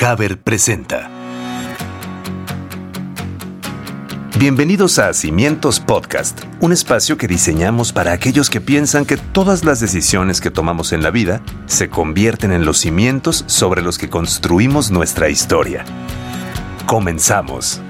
Haber presenta. Bienvenidos a Cimientos Podcast, un espacio que diseñamos para aquellos que piensan que todas las decisiones que tomamos en la vida se convierten en los cimientos sobre los que construimos nuestra historia. Comenzamos.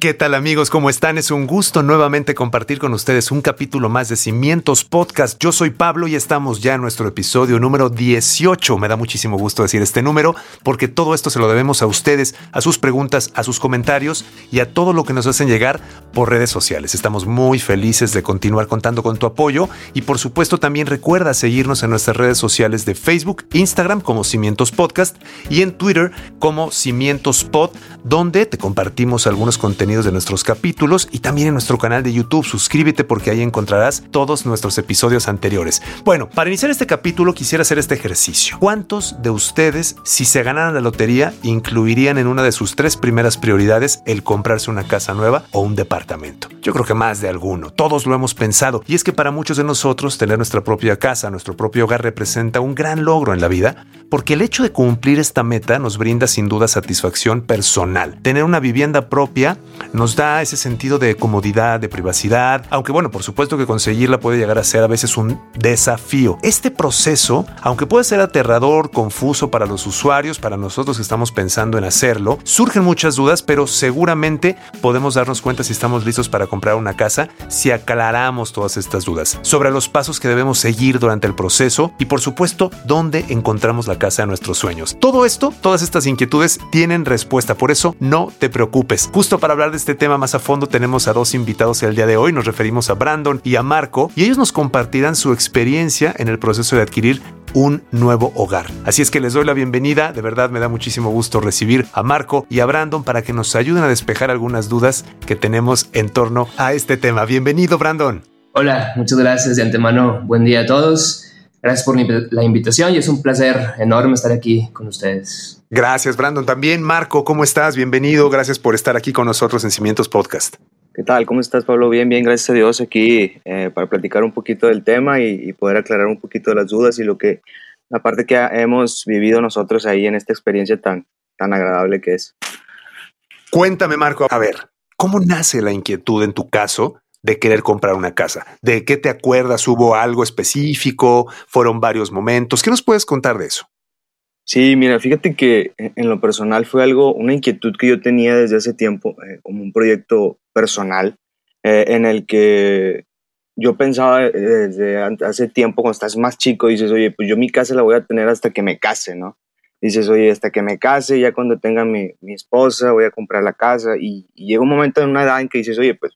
¿Qué tal amigos? ¿Cómo están? Es un gusto nuevamente compartir con ustedes un capítulo más de Cimientos Podcast. Yo soy Pablo y estamos ya en nuestro episodio número 18. Me da muchísimo gusto decir este número porque todo esto se lo debemos a ustedes, a sus preguntas, a sus comentarios y a todo lo que nos hacen llegar por redes sociales. Estamos muy felices de continuar contando con tu apoyo y por supuesto también recuerda seguirnos en nuestras redes sociales de Facebook, Instagram como Cimientos Podcast y en Twitter como Cimientos Pod, donde te compartimos algunos contenidos de nuestros capítulos y también en nuestro canal de YouTube. Suscríbete porque ahí encontrarás todos nuestros episodios anteriores. Bueno, para iniciar este capítulo quisiera hacer este ejercicio. ¿Cuántos de ustedes, si se ganaran la lotería, incluirían en una de sus tres primeras prioridades el comprarse una casa nueva o un departamento? Yo creo que más de alguno. Todos lo hemos pensado. Y es que para muchos de nosotros tener nuestra propia casa, nuestro propio hogar representa un gran logro en la vida, porque el hecho de cumplir esta meta nos brinda sin duda satisfacción personal. Tener una vivienda propia nos da ese sentido de comodidad, de privacidad, aunque bueno, por supuesto que conseguirla puede llegar a ser a veces un desafío. Este proceso, aunque puede ser aterrador, confuso para los usuarios, para nosotros que estamos pensando en hacerlo, surgen muchas dudas, pero seguramente podemos darnos cuenta si estamos listos para comprar una casa si aclaramos todas estas dudas sobre los pasos que debemos seguir durante el proceso y por supuesto dónde encontramos la casa de nuestros sueños. Todo esto, todas estas inquietudes tienen respuesta, por eso no te preocupes. Justo para hablar de este tema más a fondo tenemos a dos invitados el día de hoy. Nos referimos a Brandon y a Marco y ellos nos compartirán su experiencia en el proceso de adquirir un nuevo hogar. Así es que les doy la bienvenida, de verdad me da muchísimo gusto recibir a Marco y a Brandon para que nos ayuden a despejar algunas dudas que tenemos en torno a este tema. Bienvenido Brandon. Hola, muchas gracias de antemano. Buen día a todos. Gracias por la invitación y es un placer enorme estar aquí con ustedes. Gracias, Brandon. También, Marco, ¿cómo estás? Bienvenido. Gracias por estar aquí con nosotros en Cimientos Podcast. ¿Qué tal? ¿Cómo estás, Pablo? Bien, bien, gracias a Dios aquí eh, para platicar un poquito del tema y, poder aclarar un poquito las dudas y lo que, la parte que hemos vivido nosotros ahí en esta experiencia tan, tan agradable que es. Cuéntame, Marco, a ver, ¿cómo nace la inquietud en tu caso de querer comprar una casa? ¿De qué te acuerdas? ¿Hubo algo específico? ¿Fueron varios momentos? ¿Qué nos puedes contar de eso? Sí, mira, fíjate que en lo personal fue algo, una inquietud que yo tenía desde hace tiempo, eh, como un proyecto personal, eh, en el que yo pensaba eh, desde hace tiempo, cuando estás más chico, dices, oye, pues yo mi casa la voy a tener hasta que me case, ¿no? Dices, oye, hasta que me case, ya cuando tenga mi, mi esposa, voy a comprar la casa. Y, y, llega un momento en una edad en que dices, oye, pues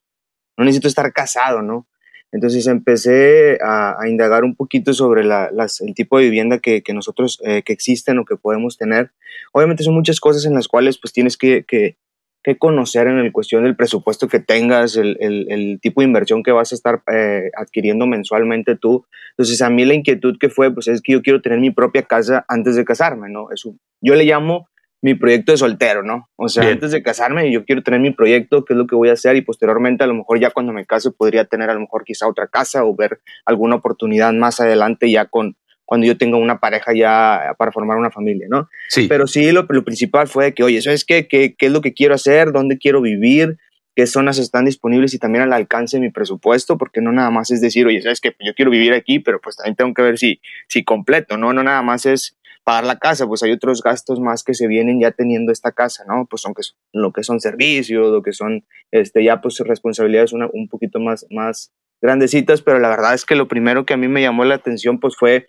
no necesito estar casado, ¿no? Entonces empecé a, indagar un poquito sobre el tipo de vivienda que, nosotros, eh, que existen o que podemos tener. Obviamente son muchas cosas en las cuales pues tienes que, que, conocer en el cuestión del presupuesto que tengas, el, tipo de inversión que vas a estar eh, adquiriendo mensualmente tú. Entonces a mí la inquietud que fue, pues es que yo quiero tener mi propia casa antes de casarme, ¿no? Eso, yo le llamo mi proyecto de soltero, ¿no? O sea, antes de casarme yo quiero tener mi proyecto, qué es lo que voy a hacer y posteriormente a lo mejor ya cuando me case podría tener a lo mejor quizá otra casa o ver alguna oportunidad más adelante ya con cuando yo tenga una pareja ya para formar una familia, ¿no? Sí. Pero sí, lo, lo principal fue que, oye, ¿sabes qué? qué? ¿Qué es lo que quiero hacer? ¿Dónde quiero vivir? qué zonas están disponibles y también al alcance de mi presupuesto, porque no nada más es decir, oye, sabes que yo quiero vivir aquí, pero pues también tengo que ver si, si completo, ¿no? No nada más es pagar la casa, pues hay otros gastos más que se vienen ya teniendo esta casa, ¿no? Pues aunque lo que son servicios, lo que son este, ya pues responsabilidades una, un poquito más, más grandecitas, pero la verdad es que lo primero que a mí me llamó la atención pues fue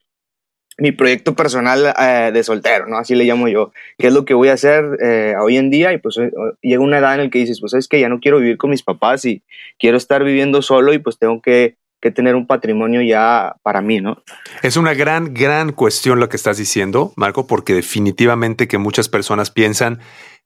mi proyecto personal eh, de soltero, ¿no? Así le llamo yo. ¿Qué es lo que voy a hacer eh, hoy en día? Y pues eh, llega una edad en la que dices, pues es que ya no quiero vivir con mis papás y quiero estar viviendo solo y pues tengo que que tener un patrimonio ya para mí, ¿no? Es una gran, gran cuestión lo que estás diciendo, Marco, porque definitivamente que muchas personas piensan,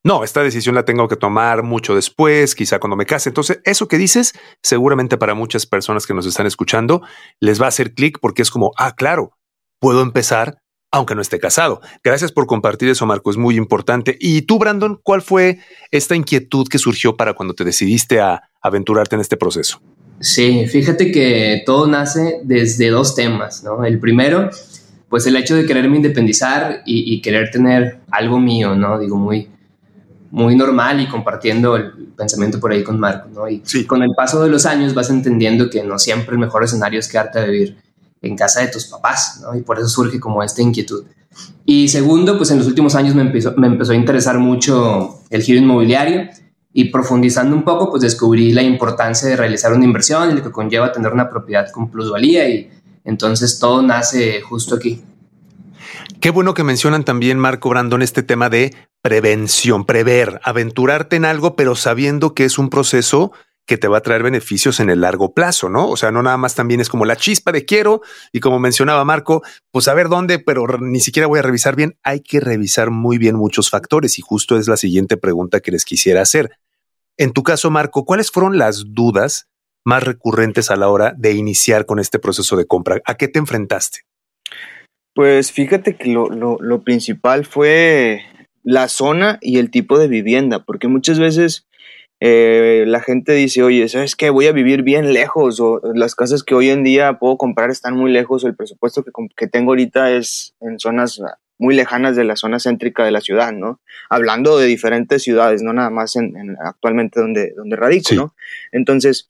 no, esta decisión la tengo que tomar mucho después, quizá cuando me case. Entonces, eso que dices, seguramente para muchas personas que nos están escuchando, les va a hacer clic porque es como, ah, claro, puedo empezar aunque no esté casado. Gracias por compartir eso, Marco, es muy importante. Y tú, Brandon, ¿cuál fue esta inquietud que surgió para cuando te decidiste a aventurarte en este proceso? Sí, fíjate que todo nace desde dos temas, ¿no? El primero, pues el hecho de quererme independizar y, querer tener algo mío, ¿no? Digo, muy, muy normal y compartiendo el pensamiento por ahí con Marco, ¿no? Y con el paso de los años vas entendiendo que no siempre el mejor escenario es quedarte a vivir en casa de tus papás, ¿no? Y por eso surge como esta inquietud. Y segundo, pues en los últimos años me empezó, me empezó a interesar mucho el giro inmobiliario y profundizando un poco, pues descubrí la importancia de realizar una inversión y lo que conlleva tener una propiedad con plusvalía y entonces todo nace justo aquí. Qué bueno que mencionan también, Marco Brandon, este tema de prevención, prever, aventurarte en algo, pero sabiendo que es un proceso que te va a traer beneficios en el largo plazo, ¿no? O sea, no nada más también es como la chispa de quiero y como mencionaba Marco, pues a ver dónde, pero ni siquiera voy a revisar bien. Hay que revisar muy bien muchos factores y justo es la siguiente pregunta que les quisiera hacer. En tu caso, Marco, ¿cuáles fueron las dudas más recurrentes a la hora de iniciar con este proceso de compra? ¿A qué te enfrentaste? Pues fíjate que lo, lo, principal fue la zona y el tipo de vivienda, porque muchas veces eh, la gente dice, oye, ¿sabes qué? Voy a vivir bien lejos, o las casas que hoy en día puedo comprar están muy lejos, o el presupuesto que, que tengo ahorita es en zonas muy lejanas de la zona céntrica de la ciudad, ¿no? Hablando de diferentes ciudades, no nada más en, actualmente donde, donde radico, ¿no? Entonces,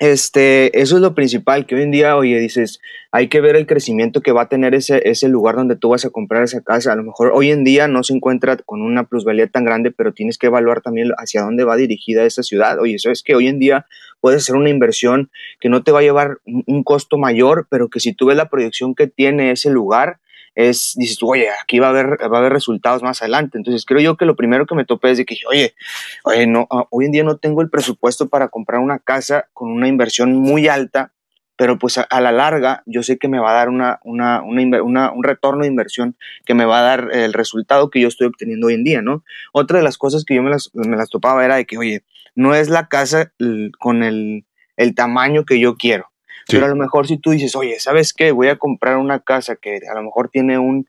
este, eso es lo principal, que hoy en día, oye, dices, hay que ver el crecimiento que va a tener ese, ese lugar donde tú vas a comprar esa casa. A lo mejor hoy en día no se encuentra con una plusvalía tan grande, pero tienes que evaluar también hacia dónde va dirigida esa ciudad. Oye, eso es que hoy en día puedes hacer una inversión que no te va a llevar un costo mayor, pero que si tú ves la proyección que tiene ese lugar, es, dices tú, oye, aquí va a haber, va a haber resultados más adelante. Entonces creo yo que lo primero que me topé es de que, oye, oye, no, ah, hoy en día no tengo el presupuesto para comprar una casa con una inversión muy alta, pero pues a, la larga yo sé que me va a dar una, una, una, un retorno de inversión que me va a dar el resultado que yo estoy obteniendo hoy en día, ¿no? Otra de las cosas que yo me las, me las topaba era de que, oye, no es la casa con el, el tamaño que yo quiero. Pero a lo mejor si tú dices, oye, ¿sabes qué? Voy a comprar una casa que a lo mejor tiene un,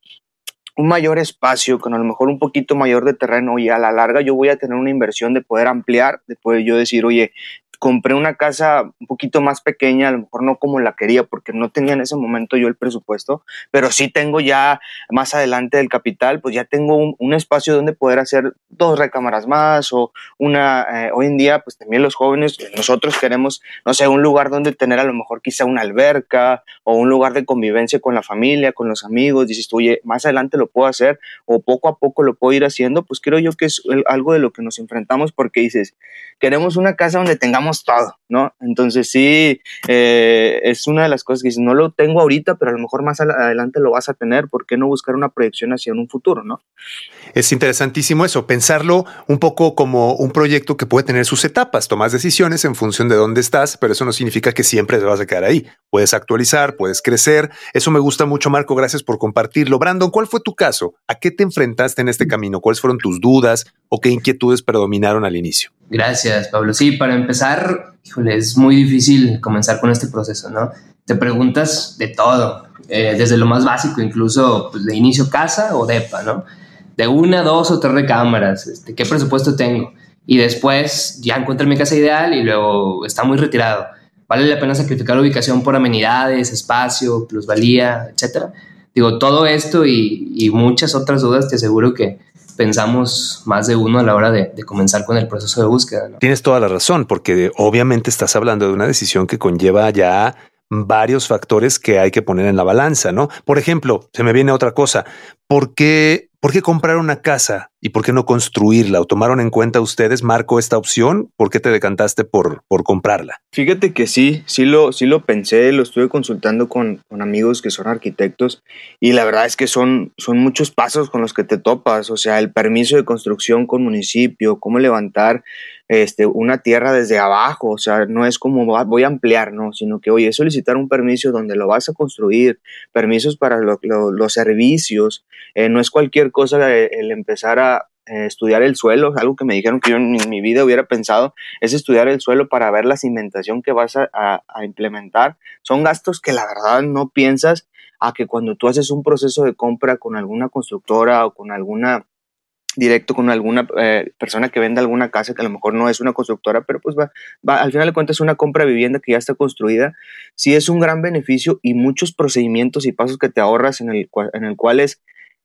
un mayor espacio, con a lo mejor un poquito mayor de terreno y a la larga yo voy a tener una inversión de poder ampliar, de poder yo decir, oye, compré una casa un poquito más pequeña, a lo mejor no como la quería, porque no tenía en ese momento yo el presupuesto, pero sí tengo ya más adelante del capital, pues ya tengo un, espacio donde poder hacer dos recámaras más o una, eh, hoy en día, pues también los jóvenes, nosotros queremos, no sé, un lugar donde tener a lo mejor quizá una alberca o un lugar de convivencia con la familia, con los amigos, dices tú, oye, más adelante lo puedo hacer o poco a poco lo puedo ir haciendo, pues creo yo que es algo de lo que nos enfrentamos porque dices, queremos una casa donde tengamos todo, ¿no? Entonces sí, eh, es una de las cosas que dices, no lo tengo ahorita, pero a lo mejor más adelante lo vas a tener, ¿por qué no buscar una proyección hacia un futuro, ¿no? Es interesantísimo eso, pensarlo un poco como un proyecto que puede tener sus etapas, tomas decisiones en función de dónde estás, pero eso no significa que siempre te vas a quedar ahí. Puedes actualizar, puedes crecer. Eso me gusta mucho, Marco. Gracias por compartirlo. Brandon, ¿cuál fue tu caso? ¿A qué te enfrentaste en este camino? ¿Cuáles fueron tus dudas o qué inquietudes predominaron al inicio? Gracias, Pablo. Sí, para empezar, es muy difícil comenzar con este proceso, ¿no? Te preguntas de todo, eh, desde lo más básico, incluso pues, de inicio casa o depa, ¿no? De una, dos o tres recámaras, este, ¿qué presupuesto tengo? Y después ya encuentro mi casa ideal y luego está muy retirado. ¿Vale la pena sacrificar la ubicación por amenidades, espacio, plusvalía, etcétera? Digo, todo esto y muchas otras dudas te aseguro que, pensamos más de uno a la hora de, comenzar con el proceso de búsqueda. Tienes toda la razón, porque obviamente estás hablando de una decisión que conlleva ya varios factores que hay que poner en la balanza, ¿no? Por ejemplo, se me viene otra cosa. ¿Por qué ¿Por qué comprar una casa y por qué no construirla? ¿O tomaron en cuenta ustedes, Marco, esta opción? ¿Por qué te decantaste por, por comprarla? Fíjate que sí, sí lo, sí lo pensé, lo estuve consultando con, con, amigos que son arquitectos y la verdad es que son, son muchos pasos con los que te topas, o sea, el permiso de construcción con municipio, cómo levantar este, una tierra desde abajo, o sea, no es como voy a ampliar, no, sino que, oye, solicitar un permiso donde lo vas a construir, permisos para los servicios, eh, no es cualquier cosa el empezar a eh, estudiar el suelo, algo que me dijeron que yo en mi vida hubiera pensado, es estudiar el suelo para ver la cimentación que vas a, a implementar. Son gastos que la verdad no piensas a que cuando tú haces un proceso de compra con alguna constructora o con alguna directo con alguna eh, persona que venda alguna casa que a lo mejor no es una constructora, pero pues va, va, al final de cuentas es una compra de vivienda que ya está construida, sí es un gran beneficio y muchos procedimientos y pasos que te ahorras en el, en el cual es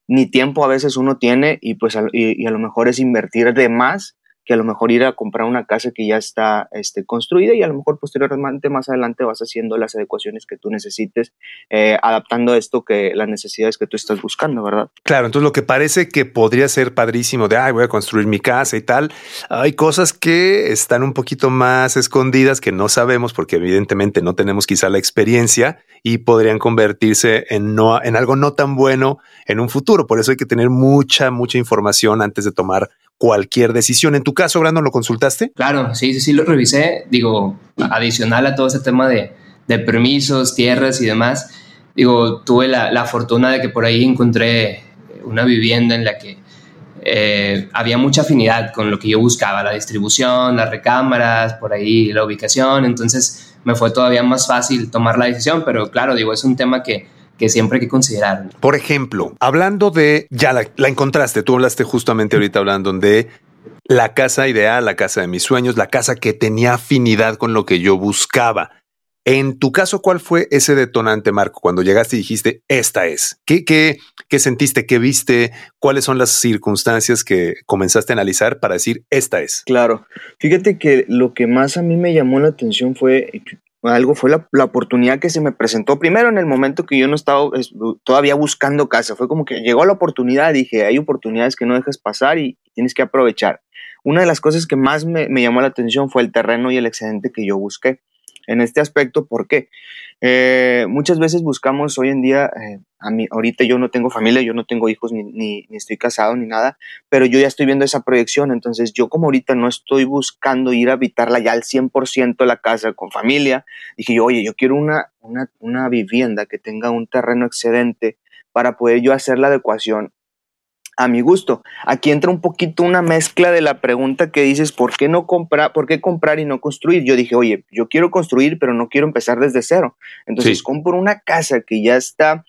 ni tiempo a veces uno tiene y pues y, y a lo mejor es invertir de más que a lo mejor ir a comprar una casa que ya está este, construida y a lo mejor posteriormente más adelante vas haciendo las adecuaciones que tú necesites, eh, adaptando esto que las necesidades que tú estás buscando, ¿verdad? Claro, entonces lo que parece que podría ser padrísimo de, ay, voy a construir mi casa y tal, hay cosas que están un poquito más escondidas que no sabemos porque evidentemente no tenemos quizá la experiencia y podrían convertirse en, no, en algo no tan bueno en un futuro. Por eso hay que tener mucha, mucha información antes de tomar cualquier decisión. En tu caso, Brandon, ¿lo consultaste? Claro, sí, sí, sí, lo revisé. Digo, adicional a todo ese tema de, de permisos, tierras y demás, digo, tuve la, fortuna de que por ahí encontré una vivienda en la que eh, había mucha afinidad con lo que yo buscaba, la distribución, las recámaras, por ahí la ubicación, entonces me fue todavía más fácil tomar la decisión, pero claro, digo, es un tema que que siempre hay que considerar. Por ejemplo, hablando de, ya la, la, encontraste, tú hablaste justamente ahorita hablando de la casa ideal, la casa de mis sueños, la casa que tenía afinidad con lo que yo buscaba. En tu caso, ¿cuál fue ese detonante, Marco, cuando llegaste y dijiste, esta es? ¿Qué, qué, qué sentiste? ¿Qué viste? ¿Cuáles son las circunstancias que comenzaste a analizar para decir, esta es? Claro, fíjate que lo que más a mí me llamó la atención fue algo fue la, la, oportunidad que se me presentó primero en el momento que yo no estaba es, todavía buscando casa. Fue como que llegó la oportunidad, dije, hay oportunidades que no dejas pasar y tienes que aprovechar. Una de las cosas que más me, me llamó la atención fue el terreno y el excedente que yo busqué en este aspecto. ¿Por qué? Eh, muchas veces buscamos hoy en día, eh, a mí, ahorita yo no tengo familia, yo no tengo hijos, ni, ni, ni, estoy casado, ni nada, pero yo ya estoy viendo esa proyección. Entonces, yo como ahorita no estoy buscando ir a habitarla ya al 100% la casa con familia, dije yo, oye, yo quiero una, una, una vivienda que tenga un terreno excedente para poder yo hacer la adecuación a mi gusto. Aquí entra un poquito una mezcla de la pregunta que dices, ¿por qué no comprar, por qué comprar y no construir? Yo dije, oye, yo quiero construir, pero no quiero empezar desde cero. Entonces sí. compro una casa que ya está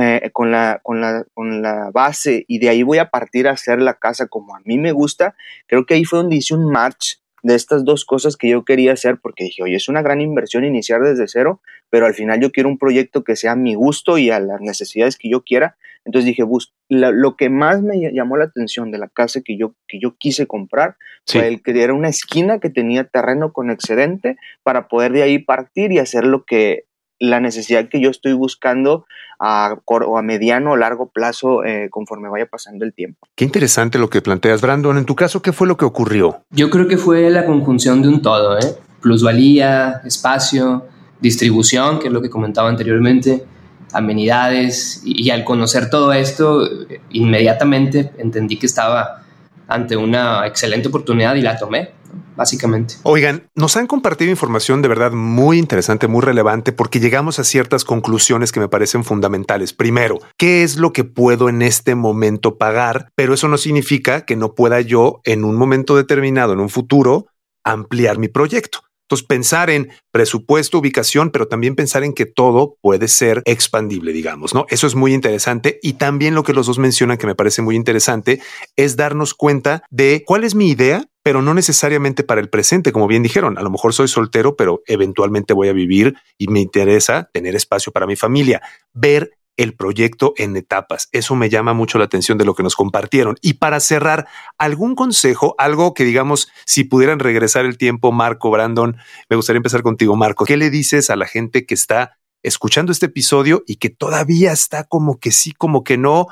eh, con, la, con, la, con la base y de ahí voy a partir a hacer la casa como a mí me gusta. Creo que ahí fue donde hice un match de estas dos cosas que yo quería hacer porque dije, oye, es una gran inversión iniciar desde cero, pero al final yo quiero un proyecto que sea a mi gusto y a las necesidades que yo quiera. Entonces dije, bus la, lo que más me llamó la atención de la casa que yo, que yo quise comprar sí. fue el que era una esquina que tenía terreno con excedente para poder de ahí partir y hacer lo que la necesidad que yo estoy buscando a, o a mediano o largo plazo eh, conforme vaya pasando el tiempo. Qué interesante lo que planteas, Brandon. En tu caso, ¿qué fue lo que ocurrió? Yo creo que fue la conjunción de un todo, ¿eh? plusvalía, espacio, distribución, que es lo que comentaba anteriormente, amenidades, y, al conocer todo esto, inmediatamente entendí que estaba ante una excelente oportunidad y la tomé básicamente. Oigan, nos han compartido información de verdad muy interesante, muy relevante, porque llegamos a ciertas conclusiones que me parecen fundamentales. Primero, ¿qué es lo que puedo en este momento pagar? Pero eso no significa que no pueda yo en un momento determinado, en un futuro, ampliar mi proyecto. Entonces, pensar en presupuesto, ubicación, pero también pensar en que todo puede ser expandible, digamos, ¿no? Eso es muy interesante. Y también lo que los dos mencionan, que me parece muy interesante, es darnos cuenta de cuál es mi idea, pero no necesariamente para el presente, como bien dijeron. A lo mejor soy soltero, pero eventualmente voy a vivir y me interesa tener espacio para mi familia. Ver el proyecto en etapas. Eso me llama mucho la atención de lo que nos compartieron. Y para cerrar, algún consejo, algo que digamos, si pudieran regresar el tiempo, Marco, Brandon, me gustaría empezar contigo, Marco. ¿Qué le dices a la gente que está escuchando este episodio y que todavía está como que sí, como que no?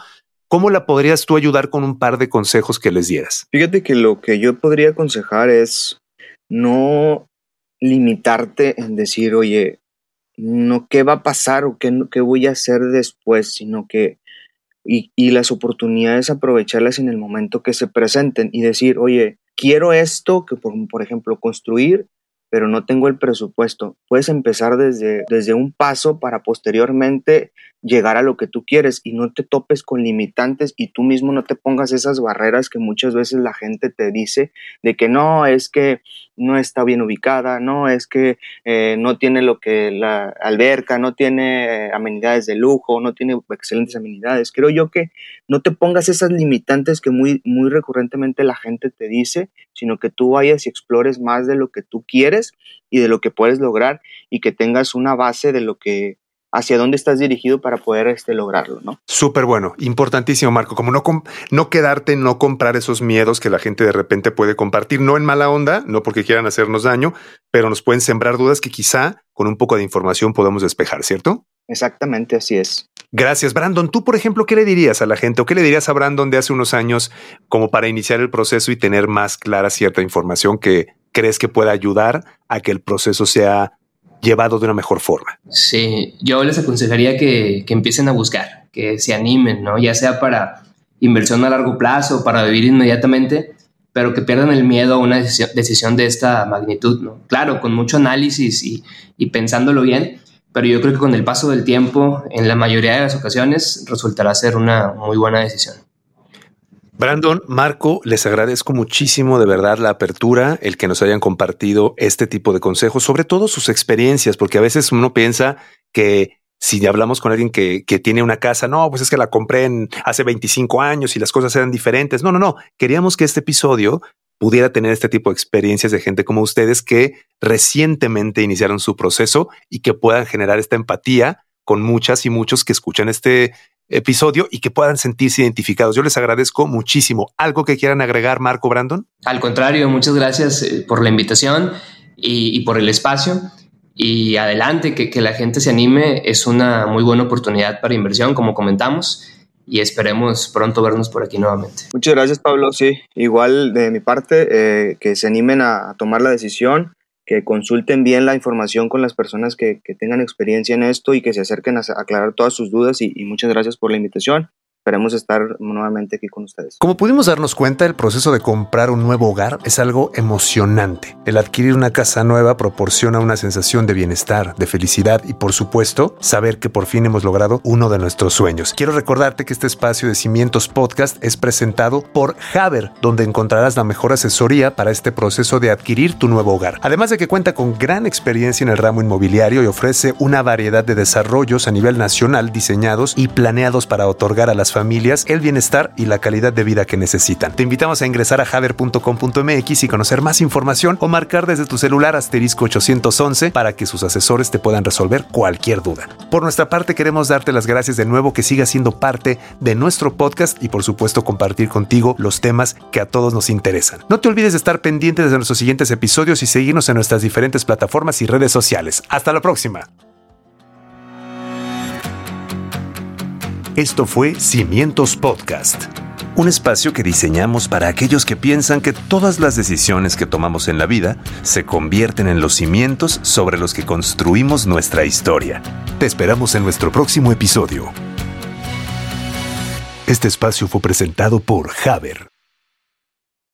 ¿Cómo la podrías tú ayudar con un par de consejos que les dieras? Fíjate que lo que yo podría aconsejar es no limitarte en decir, oye, no qué va a pasar o qué, qué voy a hacer después, sino que y, y, las oportunidades aprovecharlas en el momento que se presenten y decir, oye, quiero esto, que por, por ejemplo construir, pero no tengo el presupuesto. Puedes empezar desde, desde un paso para posteriormente llegar a lo que tú quieres y no te topes con limitantes y tú mismo no te pongas esas barreras que muchas veces la gente te dice de que no, es que no está bien ubicada, no, es que eh, no tiene lo que la alberca, no tiene eh, amenidades de lujo, no tiene excelentes amenidades. Creo yo que no te pongas esas limitantes que muy, muy recurrentemente la gente te dice, sino que tú vayas y explores más de lo que tú quieres y de lo que puedes lograr y que tengas una base de lo que hacia dónde estás dirigido para poder este, lograrlo, ¿no? Súper bueno, importantísimo, Marco, como no, no quedarte, no comprar esos miedos que la gente de repente puede compartir, no en mala onda, no porque quieran hacernos daño, pero nos pueden sembrar dudas que quizá con un poco de información podemos despejar, ¿cierto? Exactamente, así es. Gracias, Brandon. Tú, por ejemplo, ¿qué le dirías a la gente o qué le dirías a Brandon de hace unos años como para iniciar el proceso y tener más clara cierta información que crees que pueda ayudar a que el proceso sea llevado de una mejor forma. Sí, yo les aconsejaría que, empiecen a buscar, que se animen, ¿no? Ya sea para inversión a largo plazo, para vivir inmediatamente, pero que pierdan el miedo a una decisión, de esta magnitud, ¿no? Claro, con mucho análisis y, y pensándolo bien, pero yo creo que con el paso del tiempo, en la mayoría de las ocasiones, resultará ser una muy buena decisión. Brandon, Marco, les agradezco muchísimo de verdad la apertura, el que nos hayan compartido este tipo de consejos, sobre todo sus experiencias, porque a veces uno piensa que si hablamos con alguien que, que, tiene una casa, no, pues es que la compré en hace 25 años y las cosas eran diferentes. No, no, no. Queríamos que este episodio pudiera tener este tipo de experiencias de gente como ustedes que recientemente iniciaron su proceso y que puedan generar esta empatía con muchas y muchos que escuchan este episodio y que puedan sentirse identificados. Yo les agradezco muchísimo. ¿Algo que quieran agregar, Marco Brandon? Al contrario, muchas gracias eh, por la invitación y, por el espacio. Y adelante, que, que la gente se anime. Es una muy buena oportunidad para inversión, como comentamos y esperemos pronto vernos por aquí nuevamente. Muchas gracias Pablo, sí, igual de mi parte, eh, que se animen a, tomar la decisión, que consulten bien la información con las personas que, tengan experiencia en esto y que se acerquen a, aclarar todas sus dudas y, muchas gracias por la invitación esperemos estar nuevamente aquí con ustedes. Como pudimos darnos cuenta, el proceso de comprar un nuevo hogar es algo emocionante. El adquirir una casa nueva proporciona una sensación de bienestar, de felicidad y por supuesto, saber que por fin hemos logrado uno de nuestros sueños. Quiero recordarte que este espacio de Cimientos Podcast es presentado por Haber, donde encontrarás la mejor asesoría para este proceso de adquirir tu nuevo hogar. Además de que cuenta con gran experiencia en el ramo inmobiliario y ofrece una variedad de desarrollos a nivel nacional diseñados y planeados para otorgar a las familias el bienestar y la calidad de vida que necesitan. Te invitamos a ingresar a haber.com.mx y conocer más información o marcar desde tu celular asterisco 811 para que sus asesores te puedan resolver cualquier duda. Por nuestra parte queremos darte las gracias de nuevo que sigas siendo parte de nuestro podcast y por supuesto compartir contigo los temas que a todos nos interesan. No te olvides de estar pendiente de nuestros siguientes episodios y seguirnos en nuestras diferentes plataformas y redes sociales. Hasta la próxima. Esto fue Cimientos Podcast, un espacio que diseñamos para aquellos que piensan que todas las decisiones que tomamos en la vida se convierten en los cimientos sobre los que construimos nuestra historia. Te esperamos en nuestro próximo episodio. Este espacio fue presentado por Haber.